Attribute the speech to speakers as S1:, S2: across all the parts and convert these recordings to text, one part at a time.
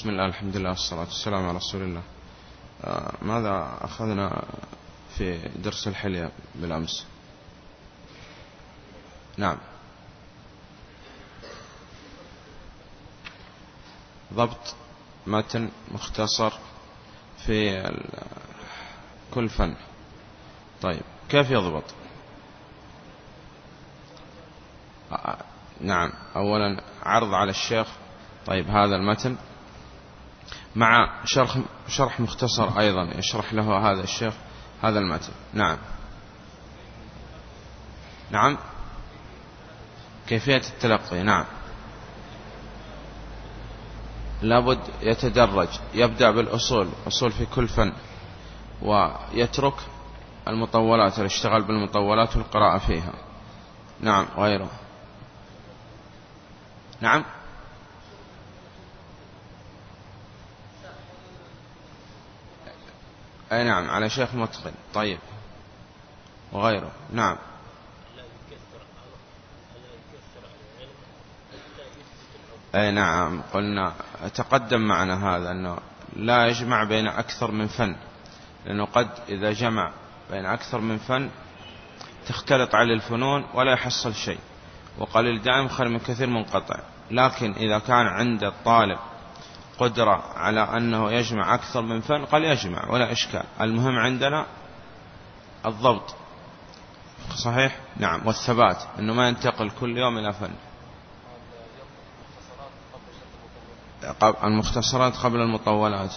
S1: بسم الله الحمد لله والصلاة والسلام على رسول الله ماذا أخذنا في درس الحلية بالأمس؟ نعم. ضبط متن مختصر في كل فن. طيب كيف يضبط؟ آه، نعم. أولا عرض على الشيخ. طيب هذا المتن مع شرح, شرح مختصر أيضا. يشرح له هذا الشيخ هذا المتن. نعم. نعم. كيفية التلقي؟ نعم. لابد يتدرج يبدأ بالأصول أصول في كل فن ويترك المطولات يشتغل بالمطولات والقراءة فيها. نعم غيره. نعم. أي نعم على شيخ متقن. طيب. وغيره. نعم. أي نعم. قلنا تقدم معنا هذا أنه لا يجمع بين أكثر من فن. لأنه قد إذا جمع بين أكثر من فن تختلط على الفنون ولا يحصل شيء. وقليل دائم خير من كثير منقطع. لكن إذا كان عند الطالب قدرة على أنه يجمع أكثر من فن قال يجمع ولا إشكال. المهم عندنا الضبط. صحيح؟ نعم. والثبات أنه ما ينتقل كل يوم إلى فن. المختصرات قبل المطولات.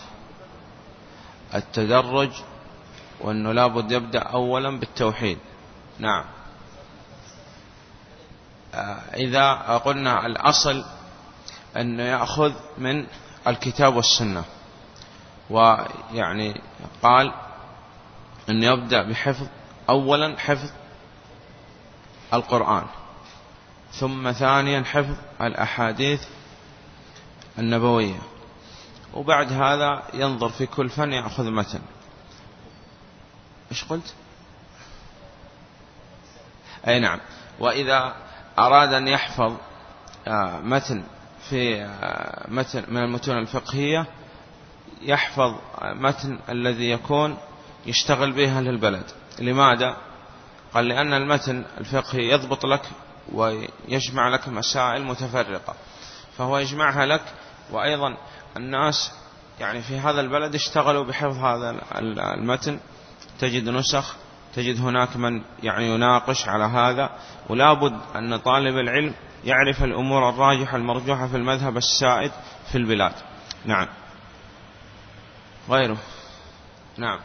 S1: التدرج وأنه لابد يبدأ أولا بالتوحيد. نعم. آه، إذا قلنا الأصل أنه يأخذ من الكتاب والسنة. ويعني قال أن يبدأ بحفظ أولا حفظ القرآن ثم ثانيا حفظ الأحاديث النبوية. وبعد هذا ينظر في كل فن يأخذ متن. إيش قلت؟ أي نعم. وإذا أراد أن يحفظ آه، متن في آه، متن من المتون الفقهية يحفظ متن الذي يكون يشتغل به أهل البلد. لماذا؟ قال لأن المتن الفقهي يضبط لك ويجمع لك مسائل متفرقة فهو يجمعها لك. وأيضا الناس يعني في هذا البلد اشتغلوا بحفظ هذا المتن. تجد نسخ تجد هناك من يعني يناقش على هذا. ولا بد أن طالب العلم يعرف الأمور الراجحة المرجوحة في المذهب السائد في البلاد. نعم. غيره. نعم.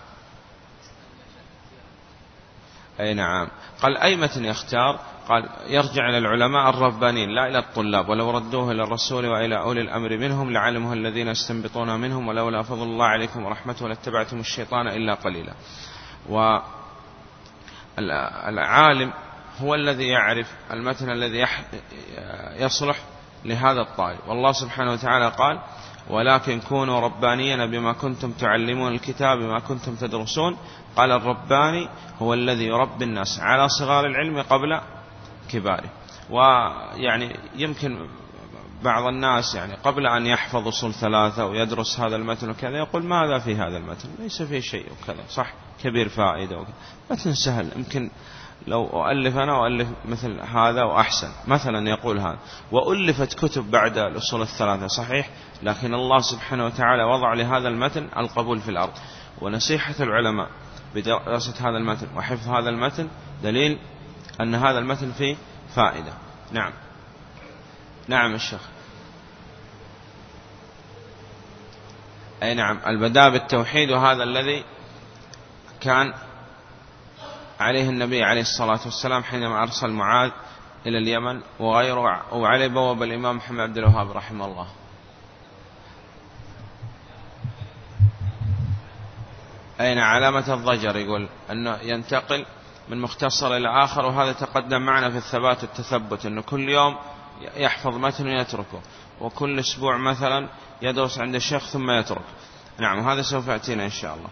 S1: أي نعم. قال أي متن يختار؟ قال يرجع إلى العلماء الربانيين لا إلى الطلاب ولو ردوه إلى الرسول وإلى أولي الأمر منهم لعلمه الذين يستنبطون منهم ولولا فضل الله عليكم ورحمته لاتبعتم الشيطان إلا قليلا. والعالم هو الذي يعرف المتن الذي يصلح لهذا الطالب والله سبحانه وتعالى قال ولكن كونوا ربانيين بما كنتم تعلمون الكتاب بما كنتم تدرسون قال الرباني هو الذي يربي الناس على صغار العلم قبل كباره ويعني يمكن بعض الناس يعني قبل أن يحفظ أصول ثلاثة ويدرس هذا المتن وكذا يقول ماذا في هذا المتن؟ ليس فيه شيء وكذا صح كبير فائدة وكذا متن سهل يمكن لو أؤلف أنا أؤلف مثل هذا وأحسن. مثلا يقول هذا وألفت كتب بعد الأصول الثلاثة صحيح؟ لكن الله سبحانه وتعالى وضع لهذا المتن القبول في الأرض. ونصيحة العلماء بدراسة هذا المتن وحفظ هذا المتن دليل أن هذا المتن فيه فائدة. نعم. نعم الشيخ. أي نعم البداء بالتوحيد وهذا الذي كان عليه النبي عليه الصلاة والسلام حينما أرسل معاذ إلى اليمن وغيره وعليه بواب الإمام محمد عبد الوهاب رحمه الله. أين علامة الضجر؟ يقول أنه ينتقل من مختصر إلى آخر وهذا تقدم معنا في الثبات والتثبت أنه كل يوم يحفظ متن ويتركه وكل أسبوع مثلا يدرس عند الشيخ ثم يترك. نعم وهذا سوف يأتينا إن شاء الله.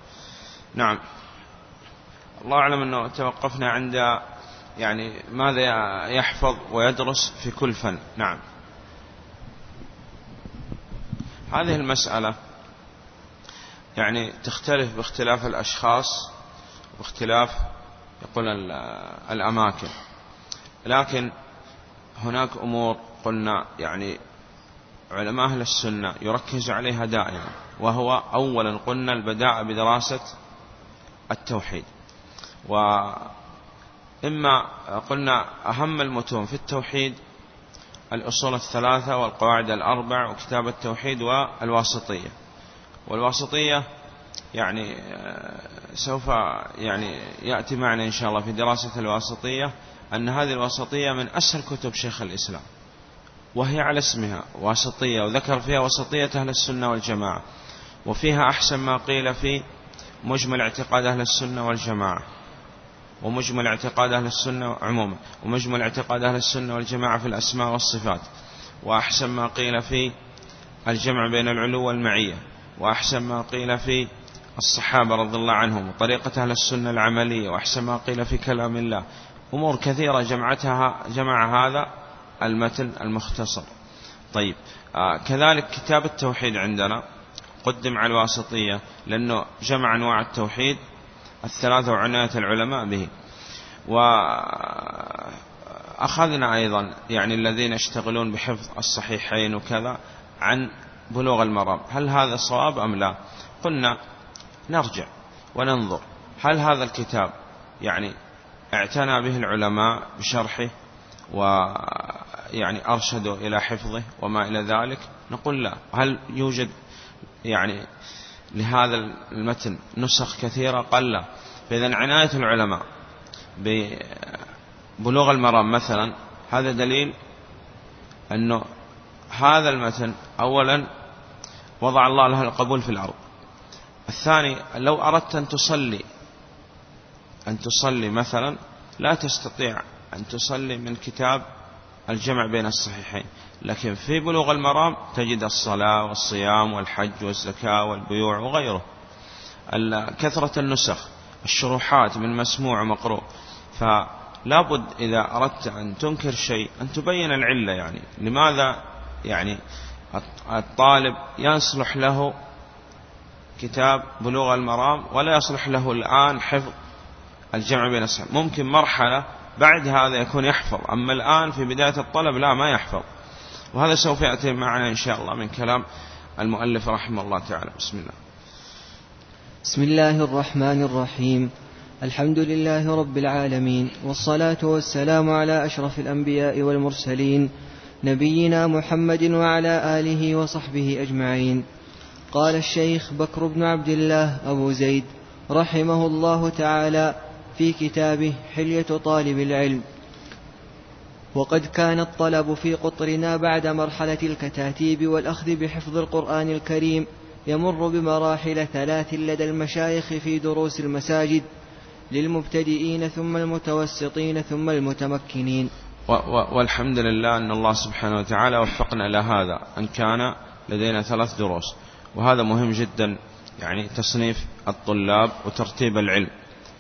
S1: نعم. الله أعلم أنه توقفنا عند يعني ماذا يحفظ ويدرس في كل فن. نعم. هذه المسألة يعني تختلف باختلاف الأشخاص واختلاف يقول الأماكن. لكن هناك أمور قلنا يعني علماء أهل السنة يركز عليها دائما وهو أولا قلنا البداء بدراسة التوحيد. وإما قلنا أهم المتون في التوحيد الأصول الثلاثة والقواعد الأربع وكتاب التوحيد والواسطية. والواسطية يعني سوف يعني يأتي معنا إن شاء الله في دراسة الواسطية أن هذه الواسطية من أسهل كتب شيخ الإسلام وهي على اسمها واسطية وذكر فيها وسطية أهل السنة والجماعة وفيها أحسن ما قيل في مجمل اعتقاد أهل السنة والجماعة. ومجمل اعتقاد أهل السنة عموما ومجمل اعتقاد أهل السنة والجماعة في الأسماء والصفات. وأحسن ما قيل في الجمع بين العلو والمعية. وأحسن ما قيل في الصحابة رضي الله عنهم وطريقة أهل السنة العملية. وأحسن ما قيل في كلام الله. أمور كثيرة جمعتها جمع هذا المتن المختصر. طيب آه كذلك كتاب التوحيد عندنا قدم على الواسطية لأنه جمع أنواع التوحيد. الثلاثة وعناية العلماء به. وأخذنا أيضا يعني الذين يشتغلون بحفظ الصحيحين وكذا عن بلوغ المرام. هل هذا صواب أم لا؟ قلنا نرجع وننظر. هل هذا الكتاب يعني اعتنى به العلماء بشرحه ويعني أرشدوا إلى حفظه وما إلى ذلك؟ نقول لا. هل يوجد يعني لهذا المتن نسخ كثيرة لا فإذا عناية العلماء ببلوغ المرام مثلا هذا دليل أنه هذا المتن أولا وضع الله له القبول في الأرض. الثاني لو أردت أن تصلي أن تصلي مثلا لا تستطيع أن تصلي من كتاب الجمع بين الصحيحين. لكن في بلوغ المرام تجد الصلاة والصيام والحج والزكاة والبيوع وغيره. كثرة النسخ الشروحات من مسموع ومقروء. فلا بد إذا أردت أن تنكر شيء أن تبين العلة يعني. لماذا يعني؟ الطالب يصلح له كتاب بلوغ المرام ولا يصلح له الآن حفظ الجمع بين الصحيح ممكن مرحلة بعد هذا يكون يحفظ. أما الآن في بداية الطلب لا ما يحفظ. وهذا سوف يأتي معنا إن شاء الله من كلام المؤلف رحمه الله تعالى. بسم الله.
S2: بسم الله الرحمن الرحيم. الحمد لله رب العالمين والصلاة والسلام على أشرف الأنبياء والمرسلين نبينا محمد وعلى آله وصحبه أجمعين. قال الشيخ بكر بن عبد الله أبو زيد رحمه الله تعالى في كتابه حلية طالب العلم. وقد كان الطلب في قطرنا بعد مرحلة الكتاتيب والأخذ بحفظ القرآن الكريم يمر بمراحل ثلاث لدى المشايخ في دروس المساجد للمبتدئين ثم المتوسطين ثم المتمكنين.
S1: والحمد لله أن الله سبحانه وتعالى وفقنا إلى هذا أن كان لدينا ثلاث دروس. وهذا مهم جدا يعني تصنيف الطلاب وترتيب العلم.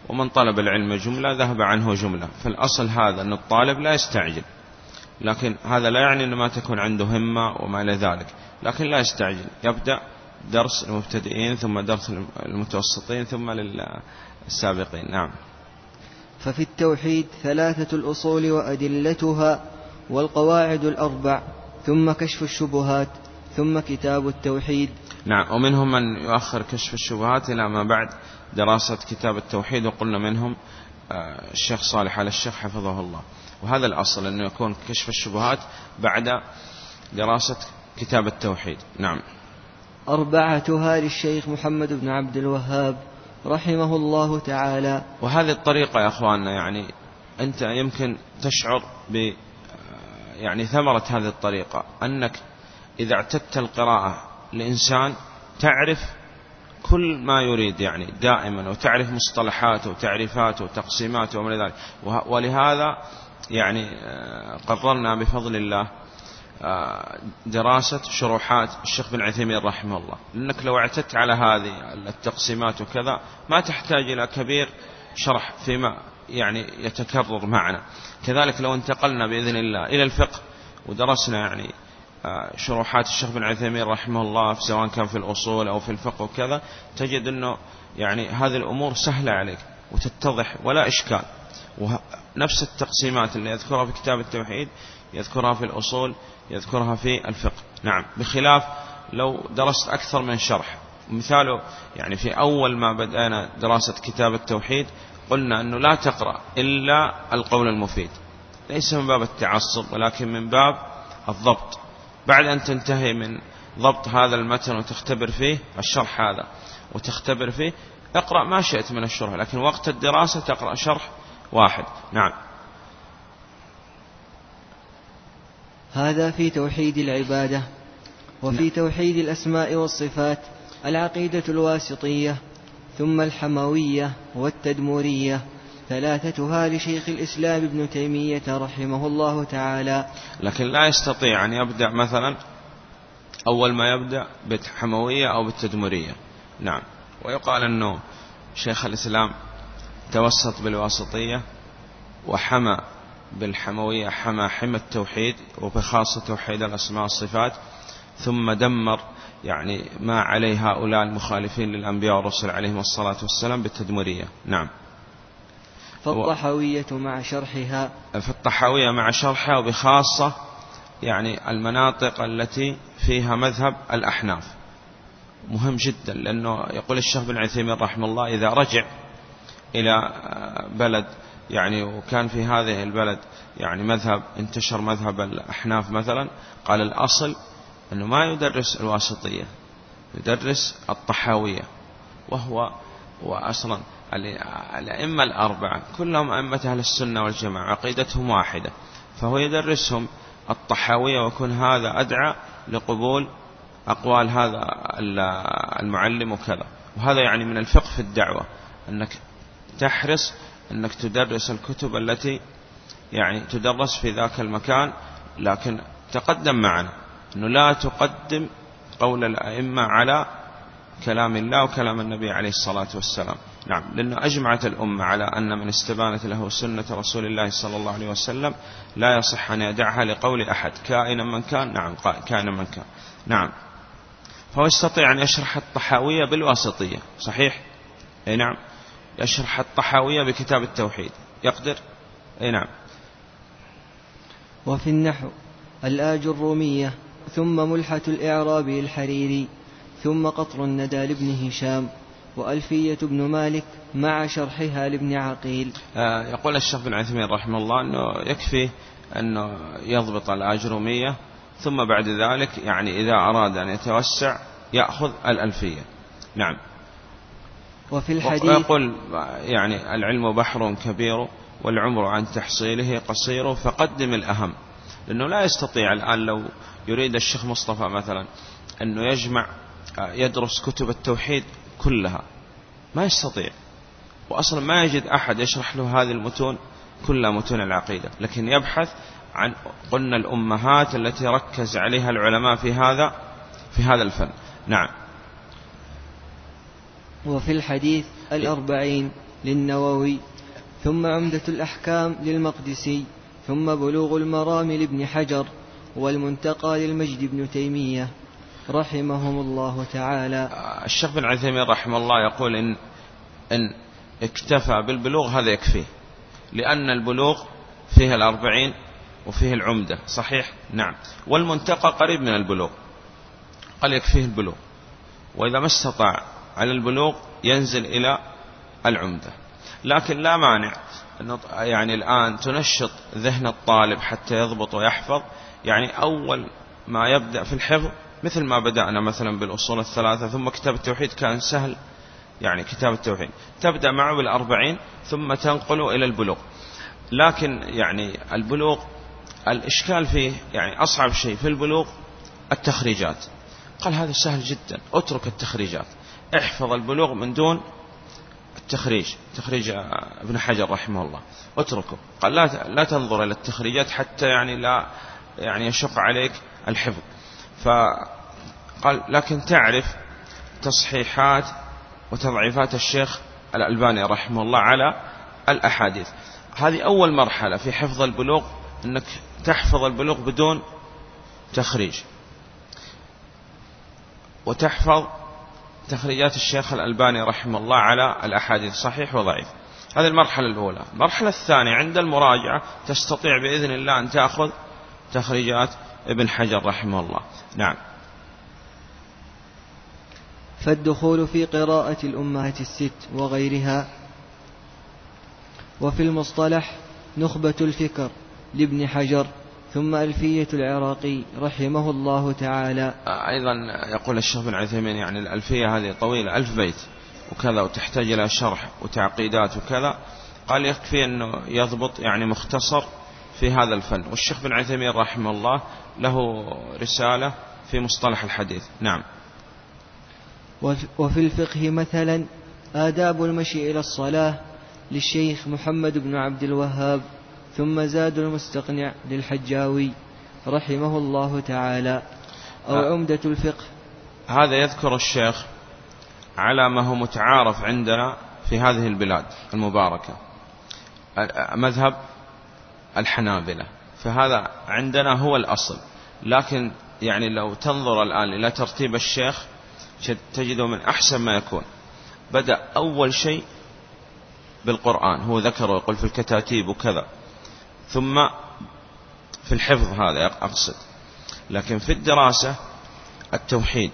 S1: ومن طلب العلم جملة ذهب عنه جملة. فالأصل هذا أن الطالب لا يستعجل. لكن هذا لا يعني أن ما تكون عنده همة وما إلى ذلك. لكن لا يستعجل. يبدأ درس المبتدئين ثم درس المتوسطين ثم للسابقين. نعم.
S2: ففي التوحيد ثلاثة الأصول وأدلتها والقواعد الأربع ثم كشف الشبهات ثم كتاب التوحيد.
S1: نعم. ومنهم من يؤخر كشف الشبهات إلى ما بعد دراسة كتاب التوحيد وقلنا منهم آه، الشيخ صالح على الشيخ حفظه الله. وهذا الأصل أنه يكون كشف الشبهات بعد دراسة كتاب التوحيد. نعم.
S2: أربعتها للشيخ محمد بن عبد الوهاب رحمه الله تعالى.
S1: وهذه الطريقة يا أخواننا يعني أنت يمكن تشعر ب آه، يعني ثمرة هذه الطريقة أنك إذا اعتدت القراءة لإنسان تعرف كل ما يريد يعني دائما وتعرف مصطلحاته وتعريفاته وتقسيماته ومن ذلك. ولهذا يعني آه، قررنا بفضل الله آه، دراسة شروحات الشيخ بن عثيمين رحمه الله. لأنك لو اعتدت على هذه التقسيمات وكذا ما تحتاج إلى كبير شرح فيما يعني يتكرر معنا. كذلك لو انتقلنا بإذن الله إلى الفقه ودرسنا يعني شروحات الشيخ بن عثيمين رحمه الله سواء كان في الأصول أو في الفقه وكذا تجد أنه يعني هذه الأمور سهلة عليك وتتضح ولا إشكال. ونفس التقسيمات اللي يذكرها في كتاب التوحيد يذكرها في الأصول يذكرها في الفقه. نعم بخلاف لو درست أكثر من شرح. مثاله يعني في أول ما بدأنا دراسة كتاب التوحيد قلنا أنه لا تقرأ إلا القول المفيد. ليس من باب التعصب ولكن من باب الضبط. بعد أن تنتهي من ضبط هذا المتن وتختبر فيه الشرح هذا وتختبر فيه اقرأ ما شئت من الشرح لكن وقت الدراسة تقرأ شرح واحد. نعم.
S2: هذا في توحيد العبادة وفي نعم. توحيد الأسماء والصفات العقيدة الواسطية ثم الحموية والتدمورية. ثلاثتها لشيخ الإسلام ابن تيمية رحمه الله تعالى.
S1: لكن لا يستطيع أن يبدأ مثلا أول ما يبدأ بالحموية أو بالتدمرية. نعم. ويقال أنه شيخ الإسلام توسط بالواسطية وحمى بالحموية حمى حمى التوحيد وبخاصة توحيد الأسماء والصفات ثم دمر يعني ما عليه هؤلاء المخالفين للأنبياء والرسل عليهم الصلاة والسلام بالتدمرية. نعم.
S2: فالطحاوية مع شرحها.
S1: فالطحاوية مع شرحها وبخاصة يعني المناطق التي فيها مذهب الأحناف. مهم جدا لأنه يقول الشيخ بن عثيمين رحمه الله إذا رجع إلى بلد يعني وكان في هذه البلد يعني مذهب انتشر مذهب الأحناف مثلا قال الأصل أنه ما يدرس الواسطية يدرس الطحاوية وهو وأصلا الأئمة الأربعة كلهم أئمة أهل السنة والجماعة عقيدتهم واحدة فهو يدرسهم الطحاوية ويكون هذا أدعى لقبول أقوال هذا المعلم وكذا. وهذا يعني من الفقه في الدعوة أنك تحرص أنك تدرس الكتب التي يعني تدرس في ذاك المكان لكن تقدم معنا أنه لا تقدم قول الأئمة على كلام الله وكلام النبي عليه الصلاة والسلام. نعم. لأنه أجمعت الأمة على أن من استبانت له سنة رسول الله صلى الله عليه وسلم لا يصح أن يدعها لقول أحد. كائنا من كان؟ نعم. كائنا من كان. نعم. فهو يستطيع أن يشرح الطحاوية بالواسطية. صحيح؟ أي نعم. يشرح الطحاوية بكتاب التوحيد. يقدر؟ أي نعم.
S2: وفي النحو الآج الرومية ثم ملحة الإعراب الحريري ثم قطر الندى لابن هشام. وألفية بن مالك مع شرحها لابن عقيل
S1: آه يقول الشيخ بن عثيمين رحمه الله أنه يكفي أنه يضبط الأجرمية ثم بعد ذلك يعني إذا أراد أن يتوسع يأخذ الألفية. نعم.
S2: وفي الحديث
S1: ويقول يعني العلم بحر كبير والعمر عن تحصيله قصير فقدم الأهم. لأنه لا يستطيع الآن لو يريد الشيخ مصطفى مثلا أنه يجمع يدرس كتب التوحيد كلها. ما يستطيع. وأصلا ما يجد أحد يشرح له هذه المتون كلها متون العقيدة. لكن يبحث عن قلنا الأمهات التي ركز عليها العلماء في هذا في هذا الفن. نعم.
S2: وفي الحديث الأربعين للنووي ثم عمدة الأحكام للمقدسي ثم بلوغ المرام لابن حجر والمنتقى للمجد بن تيمية. رحمهم الله تعالى.
S1: الشيخ بن عثيمين رحمه الله يقول إن, إن اكتفى بالبلوغ هذا يكفيه لأن البلوغ فيه الأربعين وفيه العمدة صحيح؟ نعم. والمنتقى قريب من البلوغ قال يكفيه البلوغ وإذا ما استطاع على البلوغ ينزل إلى العمدة. لكن لا مانع يعني الآن تنشط ذهن الطالب حتى يضبط ويحفظ يعني أول ما يبدأ في الحفظ مثل ما بدأنا مثلا بالأصول الثلاثة ثم كتاب التوحيد كان سهل يعني كتاب التوحيد. تبدأ معه بالأربعين ثم تنقل إلى البلوغ. لكن يعني البلوغ الإشكال فيه يعني أصعب شيء في البلوغ التخريجات. قال هذا سهل جدا اترك التخريجات. احفظ البلوغ من دون التخريج. تخريج ابن حجر رحمه الله. اتركه. قال لا لا تنظر إلى التخريجات حتى يعني لا يعني يشق عليك الحفظ. فقال لكن تعرف تصحيحات وتضعيفات الشيخ الألباني رحمه الله على الأحاديث. هذه أول مرحلة في حفظ البلوغ أنك تحفظ البلوغ بدون تخريج. وتحفظ تخريجات الشيخ الألباني رحمه الله على الأحاديث صحيح وضعيف. هذه المرحلة الأولى. المرحلة الثانية عند المراجعة تستطيع بإذن الله أن تأخذ تخريجات ابن حجر رحمه الله. نعم.
S2: فالدخول في قراءة الأمهات الست وغيرها وفي المصطلح نخبة الفكر لابن حجر ثم ألفية العراقي رحمه الله تعالى.
S1: أيضا يقول الشيخ بن عثيمين يعني الألفية هذه طويلة ألف بيت وكذا وتحتاج إلى شرح وتعقيدات وكذا. قال يكفي أنه يضبط يعني مختصر في هذا الفن. والشيخ بن عثيمين رحمه الله له رسالة في مصطلح الحديث. نعم.
S2: وفي الفقه مثلا آداب المشي إلى الصلاة للشيخ محمد بن عبد الوهاب ثم زاد المستقنع للحجاوي رحمه الله تعالى أو آه. عمدة الفقه.
S1: هذا يذكر الشيخ على ما هو متعارف عندنا في هذه البلاد المباركة. مذهب الحنابلة. فهذا عندنا هو الأصل. لكن يعني لو تنظر الآن إلى ترتيب الشيخ تجده من أحسن ما يكون. بدأ أول شيء بالقرآن. هو ذكر ويقول في الكتاتيب وكذا. ثم في الحفظ هذا أقصد. لكن في الدراسة التوحيد.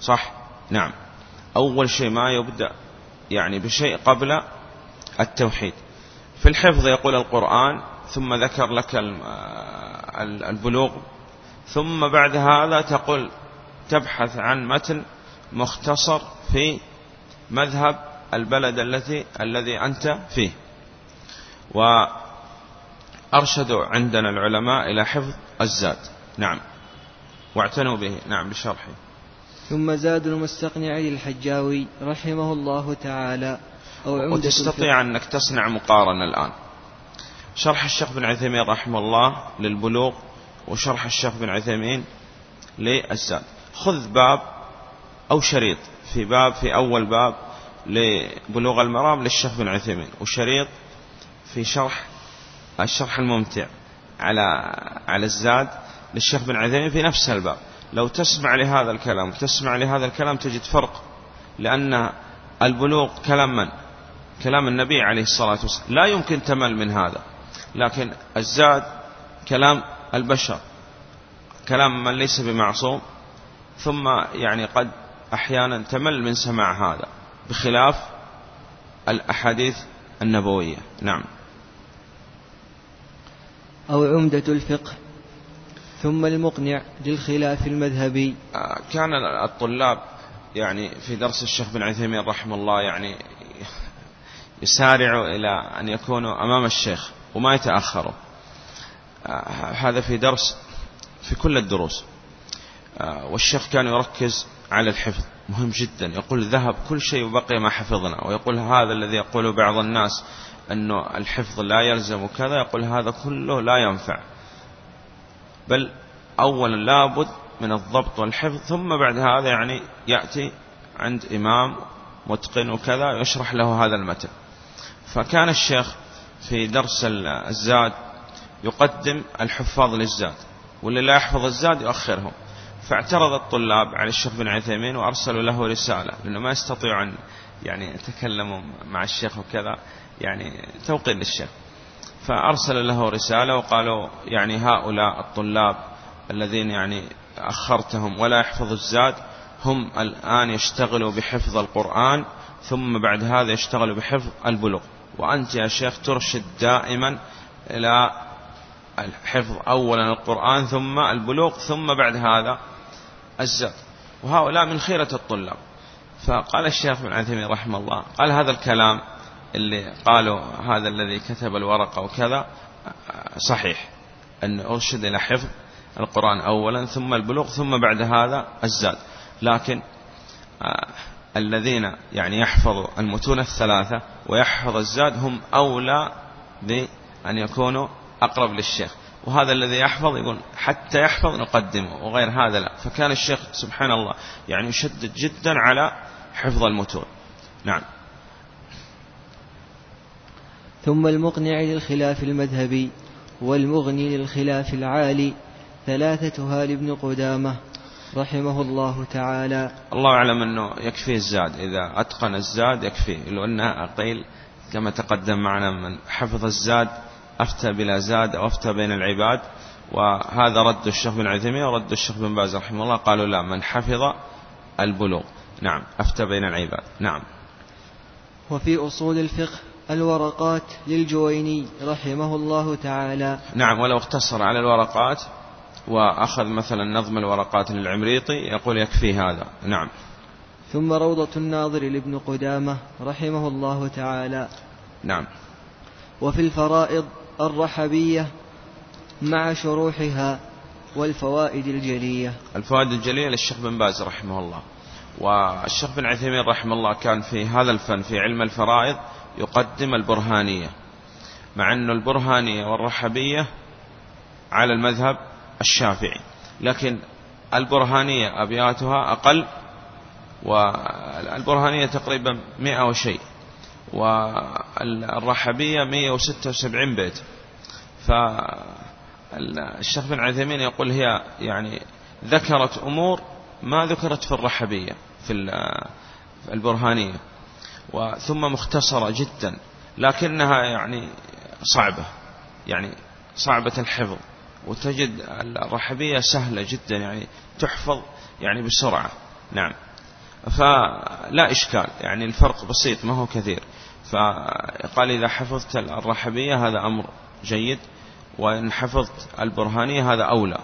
S1: صح؟ نعم. أول شيء ما يبدأ يعني بشيء قبل التوحيد. في الحفظ يقول القرآن ثم ذكر لك البلوغ. ثم بعد هذا تقول تبحث عن متن مختصر في مذهب البلد التي الذي أنت فيه. وأرشدوا عندنا العلماء إلى حفظ الزاد. نعم. واعتنوا به. نعم بشرحه.
S2: ثم زاد المستقنع للحجاوي رحمه الله تعالى.
S1: أو وتستطيع أنك تصنع مقارنة الآن. شرح الشيخ بن عثيمين رحمه الله للبلوغ وشرح الشيخ بن عثيمين للزاد خذ باب أو شريط في باب في أول باب لبلوغ المرام للشيخ بن عثيمين وشريط في شرح الشرح الممتع على على الزاد للشيخ بن عثيمين في نفس الباب. لو تسمع لهذا الكلام تسمع لهذا الكلام تجد فرق لأن البلوغ كلام من؟ كلام النبي عليه الصلاة والسلام. لا يمكن تمل من هذا. لكن الزاد كلام البشر كلام من ليس بمعصوم ثم يعني قد أحيانا تمل من سماع هذا بخلاف الأحاديث النبوية. نعم.
S2: أو عمدة الفقه ثم المقنع للخلاف المذهبي.
S1: آه، كان الطلاب يعني في درس الشيخ بن عثيمين رحمه الله يعني يسارعوا إلى أن يكونوا أمام الشيخ. وما يتأخروا هذا في درس في كل الدروس. والشيخ كان يركز على الحفظ. مهم جدا. يقول ذهب كل شيء وبقي ما حفظنا. ويقول هذا الذي يقوله بعض الناس أنه الحفظ لا يلزم كذا. يقول هذا كله لا ينفع. بل أولا لابد من الضبط والحفظ. ثم بعد هذا يعني يأتي عند إمام متقن وكذا يشرح له هذا المتن. فكان الشيخ في درس الزاد يقدم الحفاظ للزاد. واللي لا يحفظ الزاد يؤخرهم. فاعترض الطلاب على الشيخ بن عثيمين وأرسلوا له رسالة لأنه ما يستطيعوا أن يعني يتكلموا مع الشيخ وكذا. يعني توقير للشيخ. فأرسل له رسالة وقالوا يعني هؤلاء الطلاب الذين يعني أخرتهم ولا يحفظوا الزاد هم الآن يشتغلوا بحفظ القرآن ثم بعد هذا يشتغلوا بحفظ البلوغ. وأنت يا شيخ ترشد دائما إلى الحفظ أولا القرآن ثم البلوغ ثم بعد هذا الزاد. وهؤلاء من خيرة الطلاب. فقال الشيخ بن عثيمين رحمه الله قال هذا الكلام اللي قالوا هذا الذي كتب الورقة وكذا صحيح. أن أرشد إلى حفظ القرآن أولا ثم البلوغ ثم بعد هذا الزاد. لكن آه، الذين يعني يحفظوا المتون الثلاثة ويحفظ الزاد هم أولى بأن يكونوا أقرب للشيخ. وهذا الذي يحفظ يقول حتى يحفظ نقدمه وغير هذا لا. فكان الشيخ سبحان الله يعني يشدد جدا على حفظ المتون. نعم.
S2: ثم المقنع للخلاف المذهبي والمغني للخلاف العالي ثلاثتها لابن قدامة رحمه الله تعالى.
S1: الله أعلم أنه يكفيه الزاد. إذا أتقن الزاد يكفيه. لو أنها قيل كما تقدم معنا من حفظ الزاد أفتى بلا زاد أو أفتى بين العباد. وهذا رد الشيخ بن عثيمين ورد الشيخ بن باز رحمه الله. قالوا لا من حفظ البلوغ. نعم أفتى بين العباد. نعم.
S2: وفي أصول الفقه الورقات للجويني رحمه الله تعالى.
S1: نعم ولو اقتصر على الورقات وأخذ مثلا نظم الورقات للعمريطي يقول يكفي هذا. نعم.
S2: ثم روضة الناظر لابن قدامة رحمه الله تعالى.
S1: نعم.
S2: وفي الفرائض الرحبية مع شروحها والفوائد الجلية.
S1: الفوائد الجلية للشيخ بن باز رحمه الله. والشيخ بن عثيمين رحمه الله كان في هذا الفن في علم الفرائض يقدم البرهانية. مع أن البرهانية والرحبية على المذهب الشافعي. لكن البرهانية أبياتها أقل والبرهانية تقريبا مئة وشيء والرحبية مئة وستة وسبعين بيت. فالشيخ بن عثيمين يقول هي يعني ذكرت أمور ما ذكرت في الرحبية في البرهانية وثم مختصرة جدا لكنها يعني صعبة يعني صعبة الحفظ. وتجد الرحبية سهلة جدا يعني تحفظ يعني بسرعة. نعم. فلا إشكال يعني الفرق بسيط ما هو كثير. فقال إذا حفظت الرحبية هذا أمر جيد وإن حفظت البرهانية هذا أولى.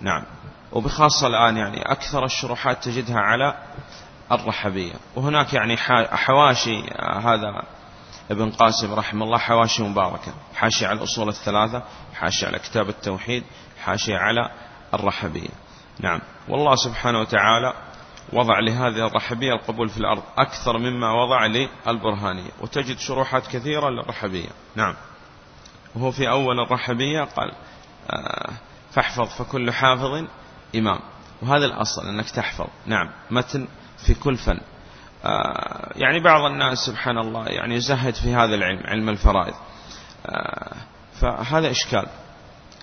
S1: نعم. وبخاصة الآن يعني أكثر الشروحات تجدها على الرحبية. وهناك يعني حواشي هذا ابن قاسم رحمه الله حواشي مباركة حاشي على الأصول الثلاثة حاشي على كتاب التوحيد حاشي على الرحبية. نعم. والله سبحانه وتعالى وضع لهذه الرحبية القبول في الأرض أكثر مما وضع للبرهانية وتجد شروحات كثيرة للرحبية. نعم. وهو في أول الرحبية قال آه، فاحفظ فكل حافظ إمام. وهذا الأصل أنك تحفظ. نعم. متن في كل فن. يعني بعض الناس سبحان الله يعني يزهد في هذا العلم علم الفرائض. آه، فهذا إشكال.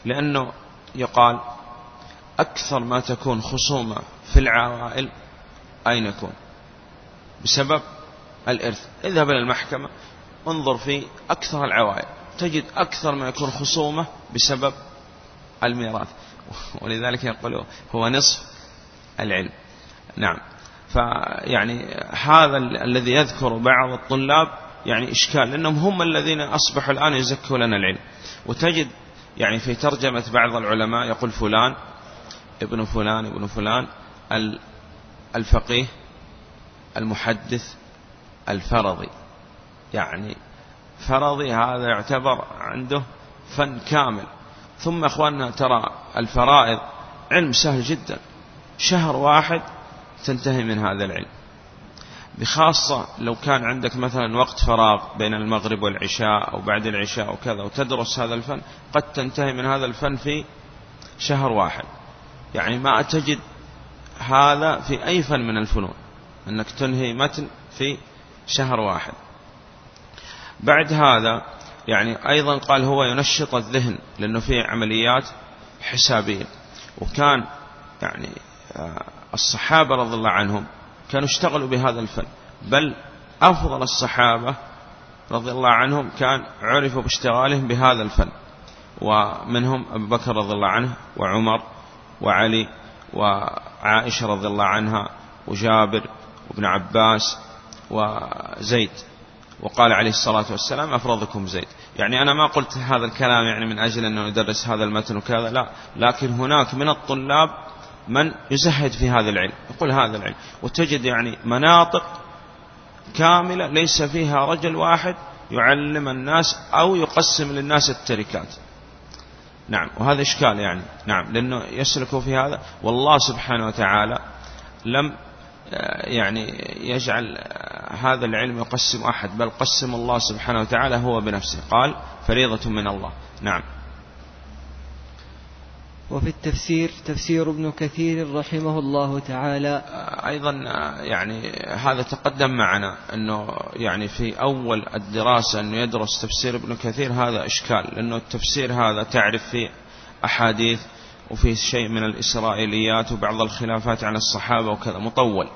S1: لأنه يقال أكثر ما تكون خصومة في العوائل أين يكون؟ بسبب الإرث. اذهب إلى المحكمة انظر في أكثر العوائل. تجد أكثر ما يكون خصومة بسبب الميراث. ولذلك يقولوا هو نصف العلم. نعم. فيعني هذا الذي يذكر بعض الطلاب يعني إشكال لأنهم هم الذين أصبحوا الآن يزكوا لنا العلم. وتجد يعني في ترجمة بعض العلماء يقول فلان ابن فلان ابن فلان الفقيه المحدث الفرضي. يعني فرضي هذا يعتبر عنده فن كامل. ثم أخواننا ترى الفرائض علم سهل جدا. شهر واحد تنتهي من هذا العلم. بخاصة لو كان عندك مثلا وقت فراغ بين المغرب والعشاء أو بعد العشاء وكذا وتدرس هذا الفن قد تنتهي من هذا الفن في شهر واحد. يعني ما تجد هذا في أي فن من الفنون أنك تنهي متن في شهر واحد. بعد هذا يعني أيضا قال هو ينشط الذهن لأنه فيه عمليات حسابية. وكان يعني الصحابة رضي الله عنهم كانوا اشتغلوا بهذا الفن. بل أفضل الصحابة رضي الله عنهم كان عرفوا باشتغالهم بهذا الفن. ومنهم أبو بكر رضي الله عنه وعمر وعلي وعائشة رضي الله عنها وجابر وابن عباس وزيد. وقال عليه الصلاة والسلام أفرضكم زيد. يعني أنا ما قلت هذا الكلام يعني من أجل أنه يدرس هذا المتن وكذا لا. لكن هناك من الطلاب من يزهد في هذا العلم. يقول هذا العلم. وتجد يعني مناطق كاملة ليس فيها رجل واحد يعلم الناس أو يقسم للناس التركات. نعم. وهذا إشكال يعني. نعم. لأنه يسلك في هذا. والله سبحانه وتعالى لم آه، يعني يجعل آه، هذا العلم يقسم أحد بل قسم الله سبحانه وتعالى هو بنفسه. قال فريضة من الله. نعم.
S2: وفي التفسير تفسير ابن كثير رحمه الله تعالى.
S1: أيضا يعني هذا تقدم معنا أنه يعني في أول الدراسة أنه يدرس تفسير ابن كثير هذا إشكال لأنه التفسير هذا تعرف فيه أحاديث وفيه شيء من الإسرائيليات وبعض الخلافات عن الصحابة وكذا مطول.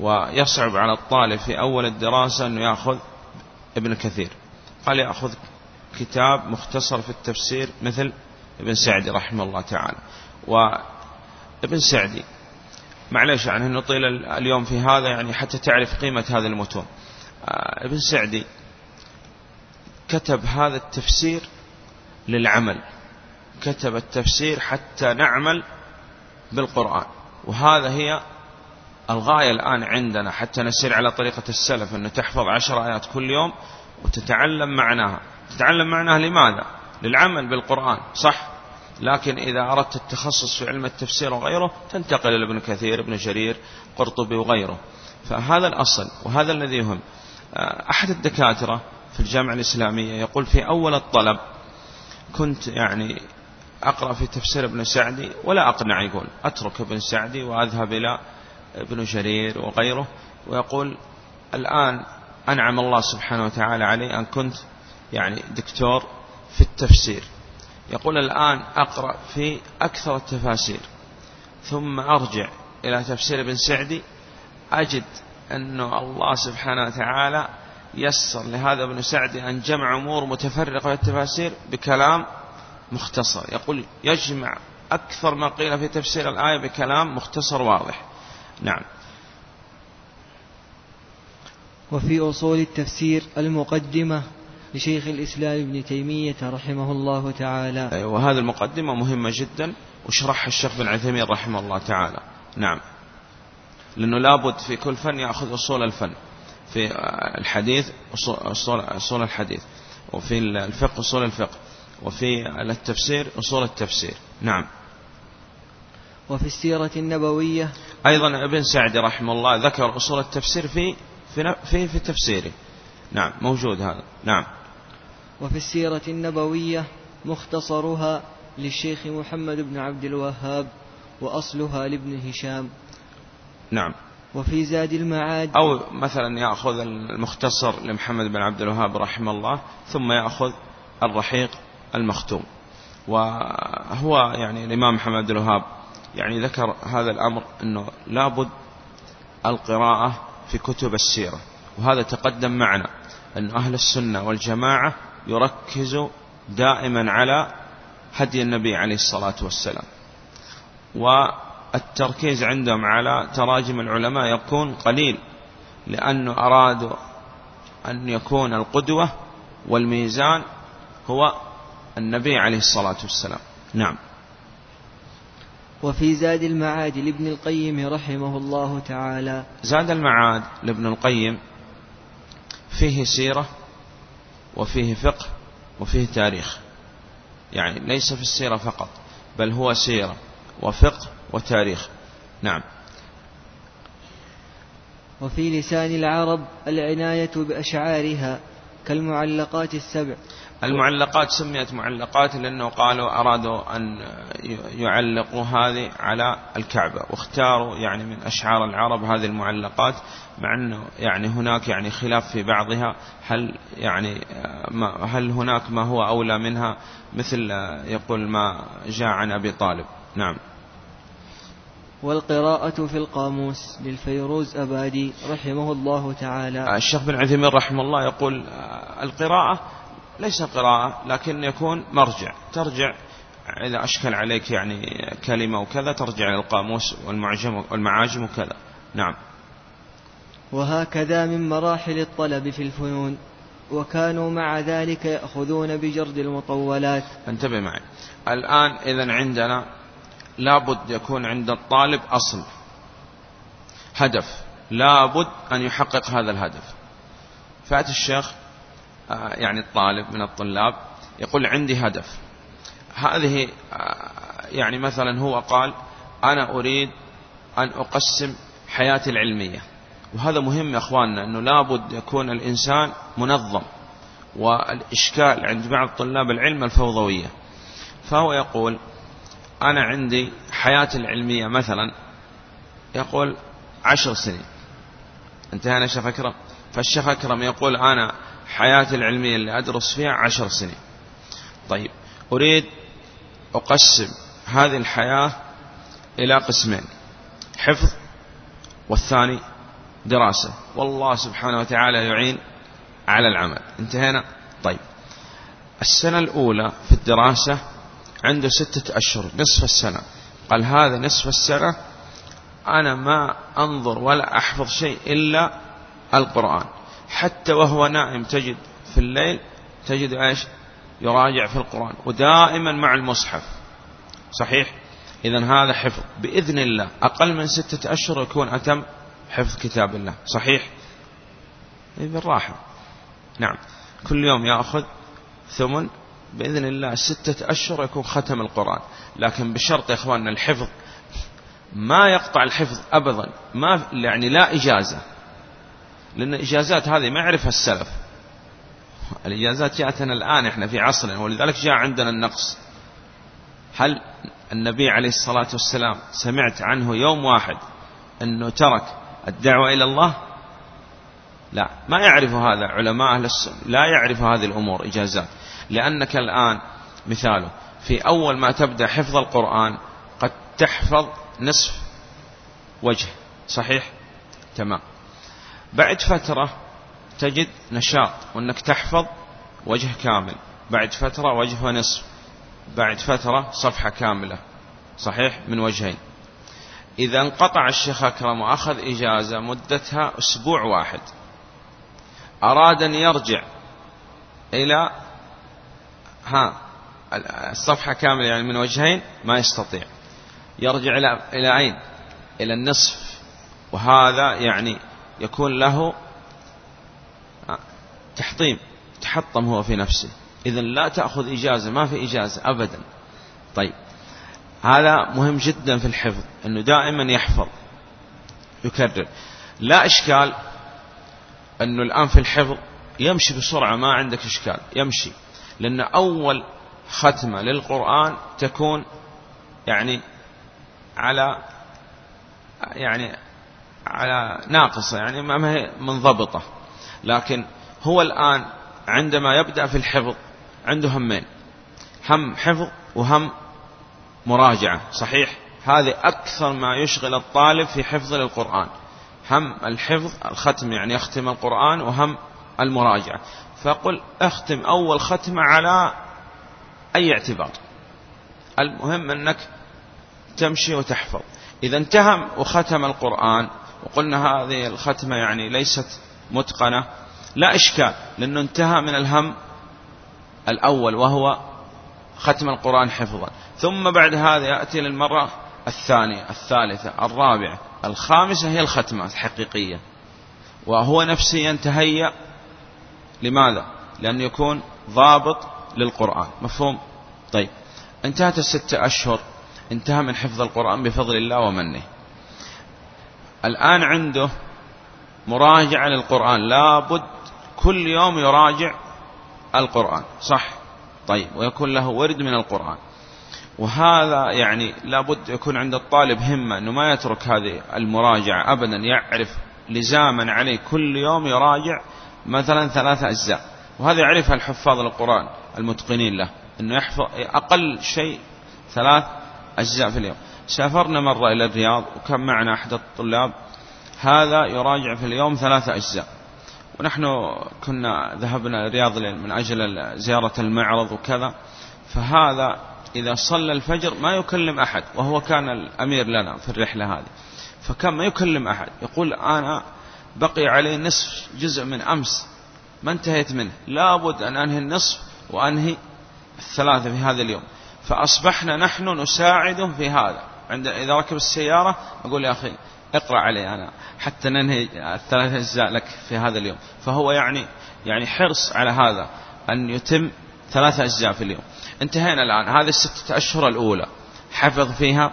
S1: ويصعب على الطالب في أول الدراسة أنه يأخذ ابن كثير. قال يأخذ كتاب مختصر في التفسير مثل ابن سعدي رحمه الله تعالى. وابن سعدي معلش يعني نطيل اليوم في هذا يعني حتى تعرف قيمة هذه المتون. آه، ابن سعدي كتب هذا التفسير للعمل. كتب التفسير حتى نعمل بالقرآن. وهذا هي الغاية الآن عندنا حتى نسير على طريقة السلف أنه تحفظ عشر آيات كل يوم وتتعلم معناها. تتعلم معناها لماذا؟ للعمل بالقرآن صح. لكن إذا أردت التخصص في علم التفسير وغيره تنتقل إلى ابن كثير ابن جرير قرطبي وغيره. فهذا الأصل وهذا الذي يهم. آه، أحد الدكاترة في الجامعة الإسلامية يقول في أول الطلب كنت يعني أقرأ في تفسير ابن سعدي ولا أقنع يقول أترك ابن سعدي وأذهب إلى ابن جرير وغيره ويقول الآن أنعم الله سبحانه وتعالى علي أن كنت يعني دكتور في التفسير. يقول الآن أقرأ في أكثر التفاسير. ثم أرجع إلى تفسير ابن سعدي. أجد أن الله سبحانه وتعالى يسر لهذا ابن سعدي أن جمع أمور متفرقة في التفاسير بكلام مختصر. يقول يجمع أكثر ما قيل في تفسير الآية بكلام مختصر واضح. نعم.
S2: وفي أصول التفسير المقدمة لشيخ الإسلام ابن تيمية رحمه الله تعالى.
S1: أيوة وهذه المقدمة مهمة جدا وشرحها الشيخ بن عثيمين رحمه الله تعالى. نعم. لأنه لابد في كل فن يأخذ أصول الفن. في الحديث أصول, أصول الحديث وفي الفقه أصول الفقه وفي التفسير أصول التفسير. نعم.
S2: وفي السيرة النبوية.
S1: أيضا ابن سعد رحمه الله ذكر أصول التفسير في في في, في تفسيره. نعم موجود هذا. نعم.
S2: وفي السيرة النبوية مختصرها للشيخ محمد بن عبد الوهاب وأصلها لابن هشام.
S1: نعم.
S2: وفي زاد المعاد.
S1: أو مثلا يأخذ المختصر لمحمد بن عبد الوهاب رحمه الله ثم يأخذ الرحيق المختوم. وهو يعني الإمام محمد عبد الوهاب يعني ذكر هذا الأمر أنه لابد القراءة في كتب السيرة. وهذا تقدم معنا أن أهل السنة والجماعة يركزوا دائما على هدي النبي عليه الصلاة والسلام. والتركيز عندهم على تراجم العلماء يكون قليل لأنه أرادوا أن يكون القدوة والميزان هو النبي عليه الصلاة والسلام. نعم.
S2: وفي زاد المعاد لابن القيم رحمه الله تعالى.
S1: زاد المعاد لابن القيم فيه سيرة وفيه فقه وفيه تاريخ. يعني ليس في السيرة فقط بل هو سيرة وفقه وتاريخ. نعم.
S2: وفي لسان العرب العناية بأشعارها كالمعلقات السبع.
S1: المعلقات سميت معلقات لأنه قالوا أرادوا أن يعلقوا هذه على الكعبة واختاروا يعني من أشعار العرب هذه المعلقات مع أنه يعني هناك يعني خلاف في بعضها هل يعني ما هل هناك ما هو أولى منها؟ مثل يقول ما جاء عن أبي طالب. نعم.
S2: والقراءة في القاموس للفيروز أبادي رحمه الله تعالى.
S1: الشيخ بن عثيمين رحمه الله يقول القراءة ليس قراءة لكن يكون مرجع. ترجع إذا أشكل عليك يعني كلمة وكذا ترجع إلى القاموس والمعجم والمعاجم وكذا. نعم.
S2: وهكذا من مراحل الطلب في الفنون وكانوا مع ذلك يأخذون بجرد المطولات.
S1: انتبه معي. الآن إذا عندنا لابد يكون عند الطالب أصل هدف. لابد أن يحقق هذا الهدف. فأتي الشيخ. يعني الطالب من الطلاب يقول عندي هدف. هذه آه، يعني مثلا هو قال أنا أريد أن أقسم حياتي العلمية. وهذا مهم يا أخواننا أنه لابد يكون الإنسان منظم والإشكال عند بعض طلاب العلم الفوضوية. فهو يقول أنا عندي حياتي العلمية مثلا يقول عشر سنين. انتهينا شيخ أكرم؟ فالشيخ أكرم يقول أنا حياتي العلمية اللي أدرس فيها عشر سنين. طيب أريد أقسم هذه الحياة إلى قسمين حفظ والثاني دراسة. والله سبحانه وتعالى يعين على العمل. انتهينا؟ طيب. السنة الأولى في الدراسة عنده ستة أشهر نصف السنة. قال هذا نصف السنة أنا ما أنظر ولا أحفظ شيء إلا القرآن. حتى وهو نائم تجد في الليل تجد إيش؟ يراجع في القرآن ودائما مع المصحف. صحيح؟ إذا هذا حفظ. بإذن الله أقل من ستة أشهر يكون أتم حفظ كتاب الله. صحيح؟ إيه، بالراحة. نعم. كل يوم يأخذ ثمن بإذن الله ستة أشهر يكون ختم القرآن. لكن بشرط يا إخواننا الحفظ ما يقطع الحفظ أبدا. ما يعني لا إجازة. لأن الإجازات هذه ما يعرفها السلف. الإجازات جاءتنا الآن إحنا في عصرنا ولذلك جاء عندنا النقص. هل النبي عليه الصلاة والسلام سمعت عنه يوم واحد أنه ترك الدعوة إلى الله؟ لا. ما يعرف هذا علماء أهل السنة. لا يعرف هذه الأمور إجازات. لأنك الآن مثاله في أول ما تبدأ حفظ القرآن قد تحفظ نصف وجه. صحيح؟ تمام. بعد فترة تجد نشاط وأنك تحفظ وجه كامل. بعد فترة وجه ونصف. بعد فترة صفحة كاملة. صحيح؟ من وجهين. إذا انقطع الشيخ أكرم وأخذ إجازة مدتها أسبوع واحد. أراد أن يرجع إلى ها الصفحة كاملة يعني من وجهين ما يستطيع. يرجع إلى إلى أين؟ إلى النصف. وهذا يعني يكون له تحطيم تحطم هو في نفسه. إذا لا تأخذ إجازة ما في إجازة أبدا. طيب هذا مهم جدا في الحفظ أنه دائما يحفظ يكرر. لا إشكال أنه الآن في الحفظ يمشي بسرعة ما عندك إشكال يمشي. لأن أول ختمة للقرآن تكون يعني على يعني على ناقصة يعني ما هي منضبطة. لكن هو الآن عندما يبدأ في الحفظ عنده همين. هم حفظ وهم مراجعة. صحيح؟ هذه أكثر ما يشغل الطالب في حفظ للقرآن. هم الحفظ الختم يعني يختم القرآن وهم المراجعة. فقل اختم أول ختمة على أي اعتبار. المهم أنك تمشي وتحفظ. إذا انتهى وختم القرآن وقلنا هذه الختمة يعني ليست متقنة. لا إشكال لأنه انتهى من الهم الأول وهو ختم القرآن حفظا. ثم بعد هذا يأتي للمرة الثانية الثالثة الرابعة الخامسة هي الختمة الحقيقية. وهو نفسيا تهيأ لماذا؟ لأن يكون ضابط للقرآن. مفهوم؟ طيب. انتهت الستة أشهر انتهى من حفظ القرآن بفضل الله ومنه. الآن عنده مراجعة للقرآن. لابد كل يوم يراجع القرآن. صح؟ طيب. ويكون له ورد من القرآن. وهذا يعني لابد يكون عند الطالب همة أنه ما يترك هذه المراجعة أبدا. يعرف لزاما عليه كل يوم يراجع مثلا ثلاثة أجزاء. وهذا يعرفها الحفاظ القرآن المتقنين له. أنه يحفظ أقل شيء ثلاث أجزاء في اليوم. سافرنا مرة إلى الرياض وكان معنا أحد الطلاب. هذا يراجع في اليوم ثلاثة أجزاء. ونحن كنا ذهبنا الرياض من أجل زيارة المعرض وكذا. فهذا إذا صلى الفجر ما يكلم أحد وهو كان الأمير لنا في الرحلة هذه. فكان ما يكلم أحد. يقول أنا بقي علي نصف جزء من أمس ما انتهيت منه. لابد أن أنهي النصف وأنهي الثلاثة في هذا اليوم. فأصبحنا نحن نساعده في هذا. عند إذا ركب السيارة أقول يا أخي اقرأ علي أنا حتى ننهي الثلاث أجزاء لك في هذا اليوم. فهو يعني يعني حرص على هذا أن يتم ثلاثة أجزاء في اليوم. انتهينا الآن. هذه الستة أشهر الأولى. حفظ فيها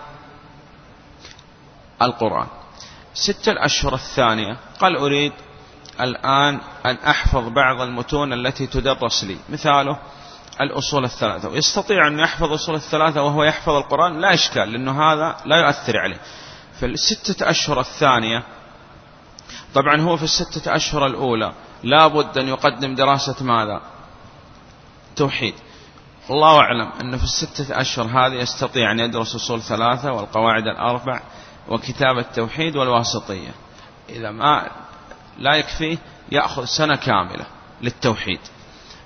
S1: القرآن. ستة الأشهر الثانية. قال أريد الآن أن أحفظ بعض المتون التي تدرس لي. مثاله الأصول الثلاثة. ويستطيع أن يحفظ أصول الثلاثة وهو يحفظ القرآن لا إشكال لأنه هذا لا يؤثر عليه. في الستة أشهر الثانية طبعا هو في الستة أشهر الأولى لا بد أن يقدم دراسة ماذا؟ توحيد. الله أعلم أنه في الستة أشهر هذه يستطيع أن يدرس أصول ثلاثة والقواعد الأربع وكتاب التوحيد والواسطية. إذا ما لا يكفيه يأخذ سنة كاملة للتوحيد.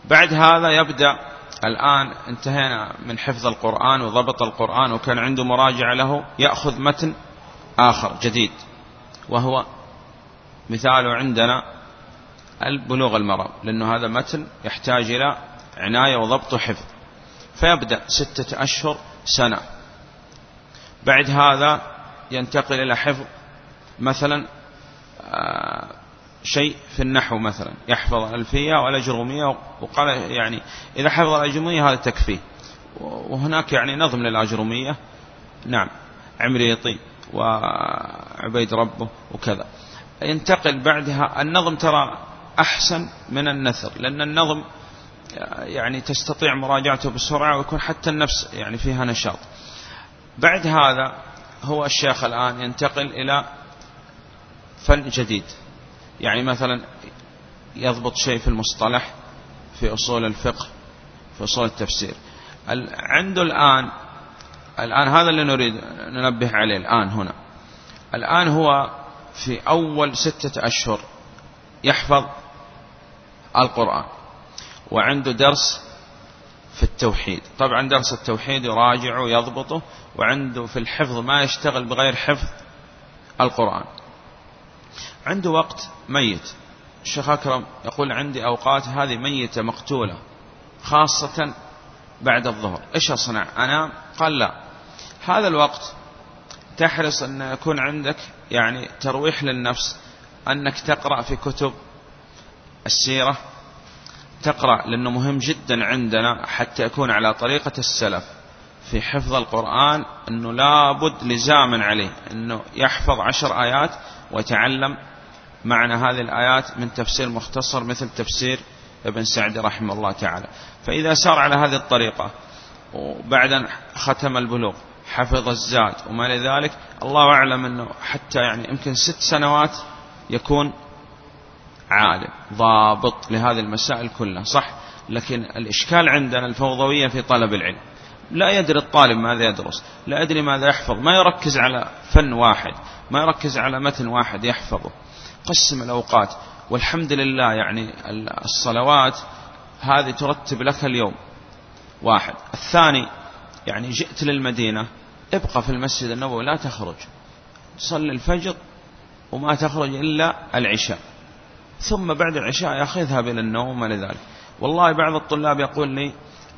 S1: بعد هذا يبدأ الآن انتهينا من حفظ القرآن وضبط القرآن وكان عنده مراجعة له يأخذ متن آخر جديد وهو مثاله عندنا البلوغ المرام لأنه هذا متن يحتاج إلى عناية وضبط وحفظ. فيبدأ ستة أشهر سنة. بعد هذا ينتقل إلى حفظ مثلا آه، شيء في النحو مثلا. يحفظ الألفية والأجرومية وقال يعني إذا حفظ الأجرومية هذا تكفيه وهناك يعني نظم للأجرومية نعم. عمريطي وعبيد ربه وكذا. ينتقل بعدها. النظم ترى أحسن من النثر لأن النظم يعني تستطيع مراجعته بسرعة ويكون حتى النفس يعني فيها نشاط. بعد هذا هو الشيخ الآن ينتقل إلى فن جديد. يعني مثلا يضبط شيء في المصطلح في أصول الفقه في أصول التفسير. عنده الآن الآن هذا اللي نريد ننبه عليه الآن هنا. الآن هو في أول ستة أشهر يحفظ القرآن وعنده درس في التوحيد. طبعا درس التوحيد يراجعه ويضبطه وعنده في الحفظ ما يشتغل بغير حفظ القرآن. عنده وقت ميت. الشيخ أكرم يقول عندي أوقات هذه ميتة مقتولة خاصة بعد الظهر. إيش أصنع؟ أنام قال لا. هذا الوقت تحرص أن يكون عندك يعني ترويح للنفس أنك تقرأ في كتب السيرة تقرأ لأنه مهم جدا عندنا حتى يكون على طريقة السلف في حفظ القرآن أنه لابد لزاما عليه أنه يحفظ عشر آيات ويتعلم معنى هذه الآيات من تفسير مختصر مثل تفسير ابن سعد رحمه الله تعالى. فإذا سار على هذه الطريقة وبعد ختم البلوغ حفظ الزاد وما لذلك الله أعلم أنه حتى يعني يمكن ست سنوات يكون عالم ضابط لهذه المسائل كلها صح؟ لكن الإشكال عندنا الفوضوية في طلب العلم. لا يدري الطالب ماذا يدرس لا يدري ماذا يحفظ ما يركز على فن واحد ما يركز على متن واحد يحفظه. قسم الأوقات والحمد لله يعني الصلوات هذه ترتب لك اليوم. واحد. الثاني يعني جئت للمدينة ابقى في المسجد النبوي لا تخرج. تصلي الفجر وما تخرج إلا العشاء. ثم بعد العشاء اذهب إلى النوم لذلك والله بعض الطلاب يقول لي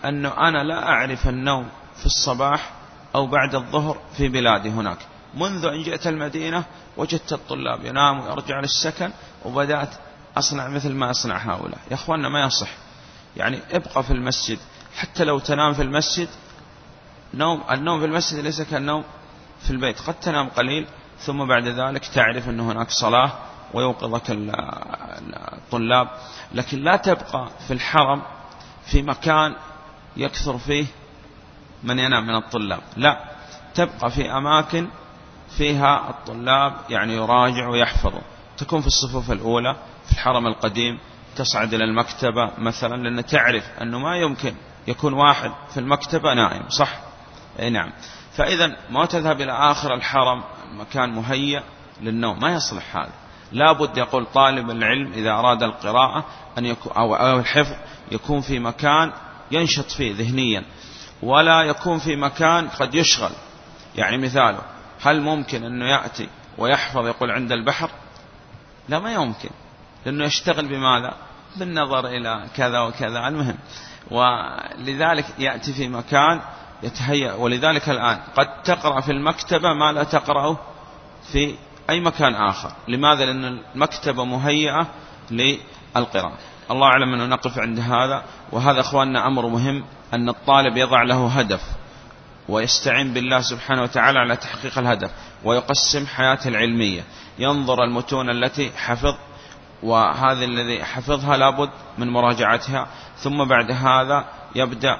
S1: أنه أنا لا أعرف النوم في الصباح أو بعد الظهر في بلادي هناك. منذ أن جئت المدينة وجدت الطلاب ينام ويرجع للسكن وبدأت أصنع مثل ما أصنع هؤلاء. يا أخواننا ما يصح. يعني ابقى في المسجد. حتى لو تنام في المسجد نوم النوم في المسجد ليس كالنوم في البيت. قد تنام قليل ثم بعد ذلك تعرف أن هناك صلاة ويوقظك الطلاب. لكن لا تبقى في الحرم في مكان يكثر فيه من ينام من الطلاب. لا تبقى في أماكن فيها الطلاب يعني يراجع ويحفظ. تكون في الصفوف الأولى في الحرم القديم تصعد إلى المكتبة مثلا لأن تعرف أنه ما يمكن يكون واحد في المكتبة نائم صح؟ أي نعم. فإذا ما تذهب إلى آخر الحرم مكان مهيأ للنوم. ما يصلح هذا. لابد يقول طالب العلم إذا أراد القراءة أن يكون أو الحفظ يكون في مكان ينشط فيه ذهنيا ولا يكون في مكان قد يشغل. يعني مثاله هل ممكن أنه يأتي ويحفظ يقول عند البحر؟ لا ما يمكن. لأنه يشتغل بماذا؟ بالنظر إلى كذا وكذا. المهم ولذلك يأتي في مكان يتهيأ ولذلك الآن قد تقرأ في المكتبة ما لا تقرأه في أي مكان آخر. لماذا؟ لأن المكتبة مهيئة للقراءة. الله أعلم أنه نقف عند هذا وهذا أخواننا أمر مهم أن الطالب يضع له هدف ويستعين بالله سبحانه وتعالى على تحقيق الهدف ويقسم حياته العلمية. ينظر المتون التي حفظ وهذه الذي حفظها لابد من مراجعتها. ثم بعد هذا يبدأ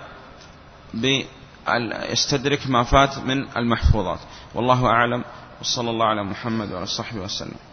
S1: يستدرك ما فات من المحفوظات. والله أعلم. وصلى الله على محمد وعلى صحبه وسلم.